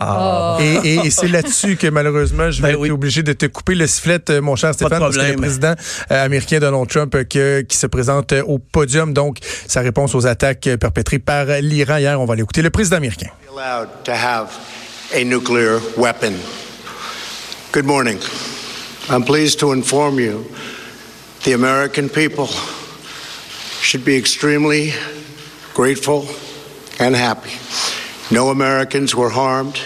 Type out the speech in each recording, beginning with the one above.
Ah. Et, c'est là-dessus que malheureusement, je vais ben être obligé de te couper le sifflet, euh, mon cher Stéphane, parce que le président euh, américain Donald Trump euh, qui se présente au podium, donc sa réponse aux attaques perpétrées par l'Iran hier. On va l'écouter. Le président américain. Good morning. I'm pleased to inform you the American people should be extremely grateful and happy. No Americans were harmed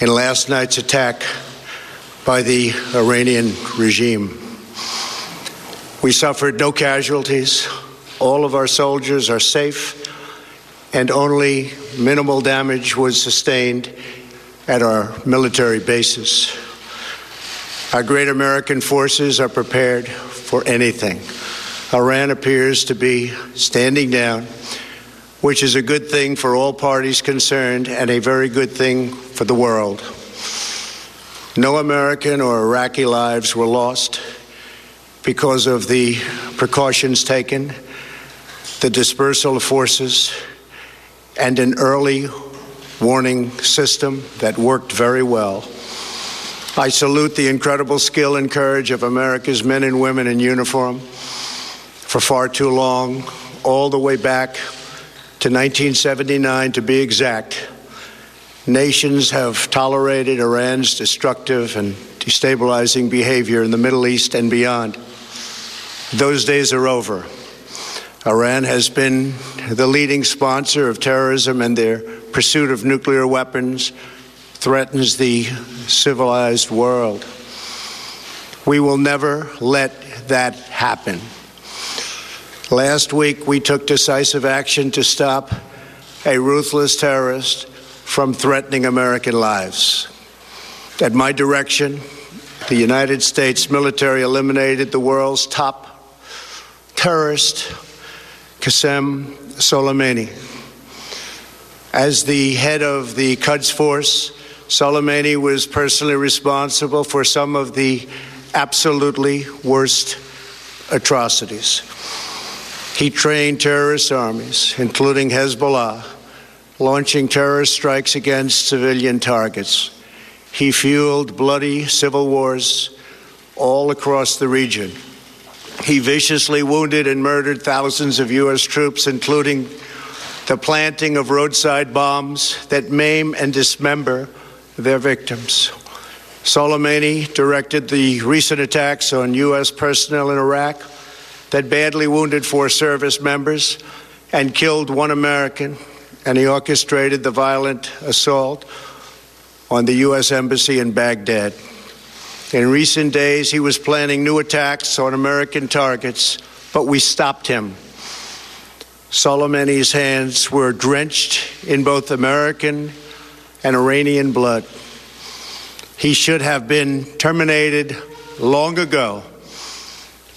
in last night's attack by the Iranian regime. We suffered no casualties. All of our soldiers are safe, and only minimal damage was sustained at our military bases. Our great American forces are prepared for anything. Iran appears to be standing down which is a good thing for all parties concerned and a very good thing for the world. No American or Iraqi lives were lost because of the precautions taken, the dispersal of forces, and an early warning system that worked very well. I salute the incredible skill and courage of America's men and women in uniform. For far too long, all the way back to 1979 to be exact, nations have tolerated Iran's destructive and destabilizing behavior in the Middle East and beyond. Those days are over. Iran has been the leading sponsor of terrorism, and their pursuit of nuclear weapons threatens the civilized world. We will never let that happen. Last week, we took decisive action to stop a ruthless terrorist from threatening American lives. At my direction, the United States military eliminated the world's top terrorist, Qasem Soleimani. As the head of the Quds Force, Soleimani was personally responsible for some of the absolutely worst atrocities. He trained terrorist armies, including Hezbollah, launching terrorist strikes against civilian targets. He fueled bloody civil wars all across the region. He viciously wounded and murdered thousands of U.S. troops, including the planting of roadside bombs that maim and dismember their victims. Soleimani directed the recent attacks on U.S. personnel in Iraq that badly wounded four service members and killed one American, and he orchestrated the violent assault on the U.S. Embassy in Baghdad. In recent days, he was planning new attacks on American targets, but we stopped him. Soleimani's hands were drenched in both American and Iranian blood. He should have been terminated long ago.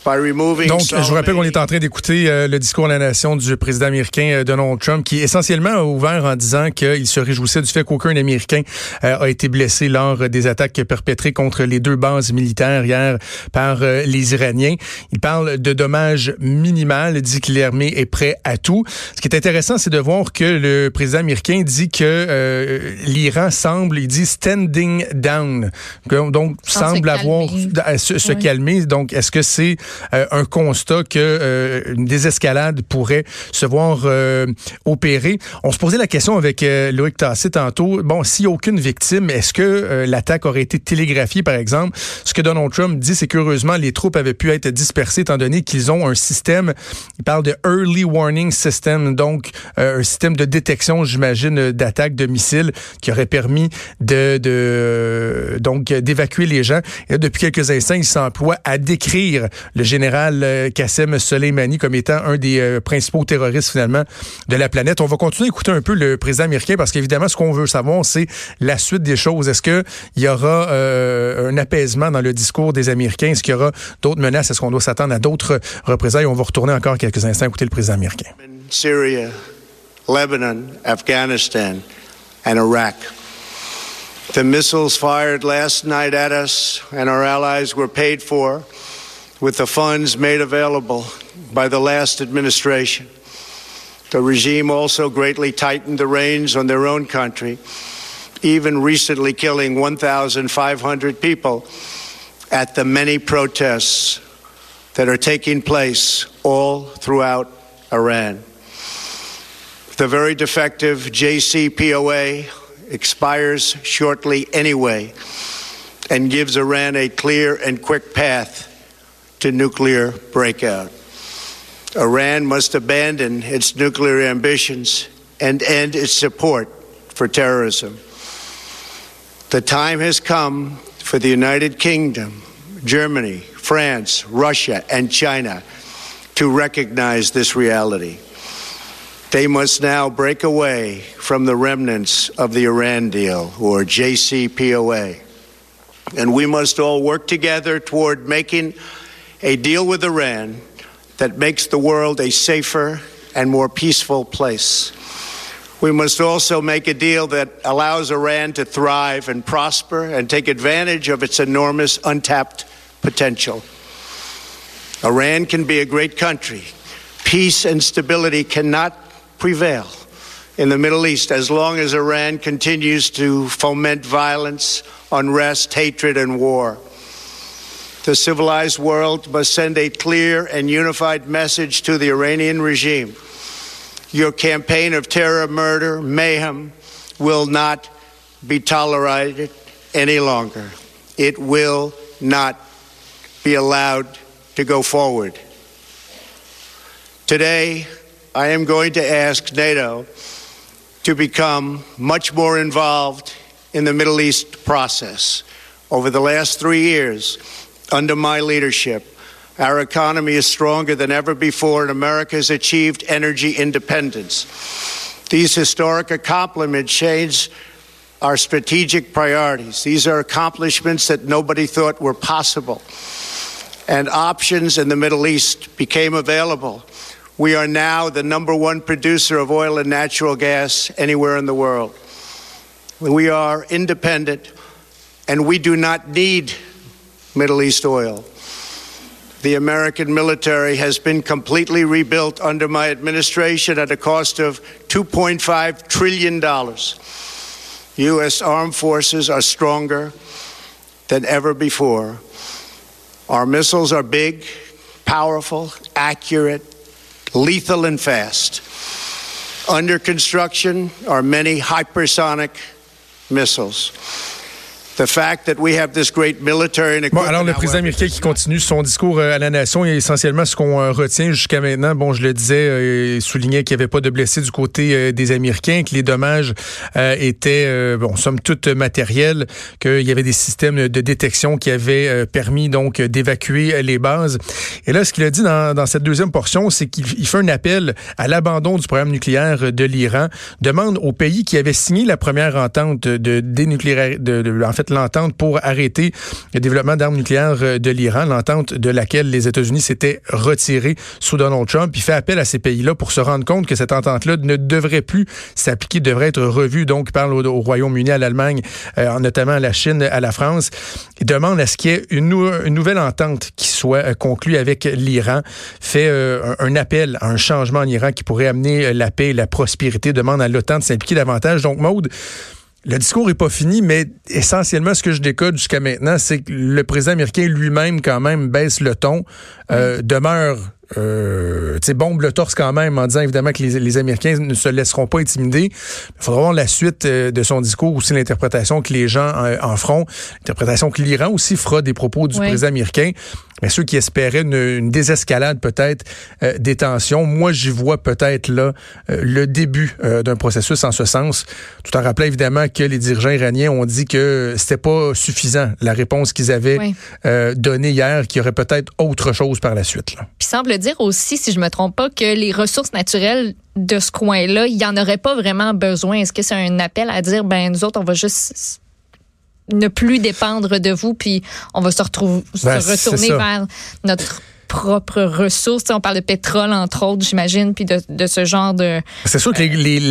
Donc, je vous rappelle qu'on est en train d'écouter euh, le discours de la nation du président américain euh, Donald Trump, qui essentiellement a ouvert en disant qu'il se réjouissait du fait qu'aucun Américain euh, a été blessé lors des attaques perpétrées contre les deux bases militaires hier par les Iraniens. Il parle de dommages minimales, dit que l'armée est prêt à tout. Ce qui est intéressant, c'est de voir que le président américain dit que l'Iran semble, il dit standing down, donc semble avoir se, se calmer. Donc, est-ce que c'est euh, un constat que euh, une désescalade pourrait se voir euh, opérer. On se posait la question avec Loïc Tassé tantôt. Bon, s'il n'y a aucune victime, est-ce que l'attaque aurait été télégraphiée, par exemple? Ce que Donald Trump dit, c'est qu'heureusement, les troupes avaient pu être dispersées étant donné qu'ils ont un système, il parle de Early Warning System, donc un système de détection, j'imagine, d'attaque de missiles qui aurait permis de, de donc d'évacuer les gens. Et depuis quelques instants, il s'emploie à décrire le général euh, Qassem Soleimani comme étant un des euh, principaux terroristes finalement de la planète. On va continuer à écouter un peu le président américain parce qu'évidemment, ce qu'on veut savoir, c'est la suite des choses. Est-ce qu'il y aura euh, un apaisement dans le discours des Américains? Est-ce qu'il y aura d'autres menaces? Est-ce qu'on doit s'attendre à d'autres représailles? On va retourner encore quelques instants à écouter le président américain. Syria, Lebanon, Afghanistan and Iraq. The missiles fired last night at us and our allies were paid for with the funds made available by the last administration. The regime also greatly tightened the reins on their own country even recently killing 1,500 people at the many protests that are taking place all throughout Iran. The very defective JCPOA expires shortly anyway and gives Iran a clear and quick path to nuclear breakout. Iran must abandon its nuclear ambitions and end its support for terrorism. The time has come for the United Kingdom, Germany, France, Russia, and China to recognize this reality. They must now break away from the remnants of the Iran deal, or JCPOA. And we must all work together toward making a deal with Iran that makes the world a safer and more peaceful place. We must also make a deal that allows Iran to thrive and prosper and take advantage of its enormous untapped potential. Iran can be a great country. Peace and stability cannot prevail in the Middle East as long as Iran continues to foment violence, unrest, hatred, and war. The civilized world must send a clear and unified message to the Iranian regime. Your campaign of terror, murder, mayhem will not be tolerated any longer. It will not be allowed to go forward. Today, I am going to ask NATO to become much more involved in the Middle East process. Over the last three years, under my leadership. Our economy is stronger than ever before, and America has achieved energy independence. These historic accomplishments change our strategic priorities. These are accomplishments that nobody thought were possible. And options in the Middle East became available. We are now the number one producer of oil and natural gas anywhere in the world. We are independent, and we do not need Middle East oil. The American military has been completely rebuilt under my administration at a cost of $2.5 trillion. U.S. armed forces are stronger than ever before. Our missiles are big, powerful, accurate, lethal, and fast. Under construction are many hypersonic missiles. Bon, alors le président américain qui continue son discours euh, à la nation, et essentiellement ce qu'on euh, retient jusqu'à maintenant. Bon, je le disais, euh, il soulignait qu'il n'y avait pas de blessés du côté des Américains, que les dommages étaient, bon, somme toute matériels, qu'il y avait des systèmes de détection qui avaient permis donc d'évacuer les bases. Et là, ce qu'il a dit dans, dans cette deuxième portion, c'est qu'il fait un appel à l'abandon du programme nucléaire de l'Iran, demande aux pays qui avaient signé la première entente de dénucléaire, de, de en fait l'entente pour arrêter le développement d'armes nucléaires euh, de l'Iran, l'entente de laquelle les États-Unis s'étaient retirés sous Donald Trump. Il fait appel à ces pays-là pour se rendre compte que cette entente-là ne devrait plus s'appliquer, devrait être revue. Donc, il parle au, Royaume-Uni, à l'Allemagne, euh, notamment à la Chine, à la France. Il demande à ce qu'il y ait une, nouvelle entente qui soit euh, conclue avec l'Iran, fait un, appel à un changement en Iran qui pourrait amener la paix et la prospérité, demande à l'OTAN de s'impliquer davantage. Donc, Maude, le discours est pas fini, mais essentiellement, ce que je décode jusqu'à maintenant, c'est que le président américain lui-même, quand même, baisse le ton, euh, demeure euh, bombe le torse quand même en disant évidemment que les, Américains ne se laisseront pas intimider. Il faudra voir la suite euh, de son discours, aussi l'interprétation que les gens euh, en, feront, l'interprétation que l'Iran aussi fera des propos du président américain. Mais ceux qui espéraient une, désescalade peut-être euh, des tensions, moi j'y vois peut-être là le début d'un processus en ce sens, tout en rappelant évidemment que les dirigeants iraniens ont dit que c'était pas suffisant la réponse qu'ils avaient donnée hier, qu'il y aurait peut-être autre chose par la suite. Là. Semble dire aussi, si je me trompe pas, que les ressources naturelles de ce coin-là, il n'y en aurait pas vraiment besoin. Est-ce que c'est un appel à dire, ben nous autres, on va juste ne plus dépendre de vous, puis on va se, retrouver, se ben, retourner vers notre propres ressources. on parle de pétrole, entre autres, j'imagine, puis de, de, ce genre de... C'est sûr que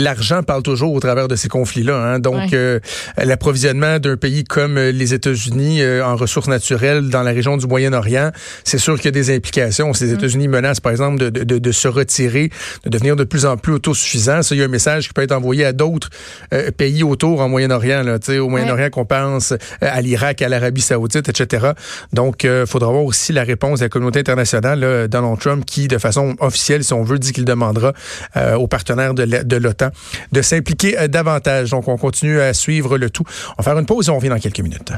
l'argent parle toujours au travers de ces conflits-là. Hein. Donc, euh, l'approvisionnement d'un pays comme les États-Unis euh, en ressources naturelles dans la région du Moyen-Orient, c'est sûr qu'il y a des implications. Si les mm. États-Unis menacent, par exemple, de, de, de, se retirer, de devenir de plus en plus autosuffisants, ça, il y a un message qui peut être envoyé à d'autres euh, pays autour en Moyen-Orient. Au Moyen-Orient, qu'on pense à l'Irak, à l'Arabie saoudite, etc. Donc, il faudra voir aussi la réponse de la communauté internationale, Donald Trump, qui, de façon officielle, si on veut, dit qu'il demandera euh, aux partenaires de l'OTAN de s'impliquer euh, davantage. Donc, on continue à suivre le tout. On va faire une pause et on revient dans quelques minutes.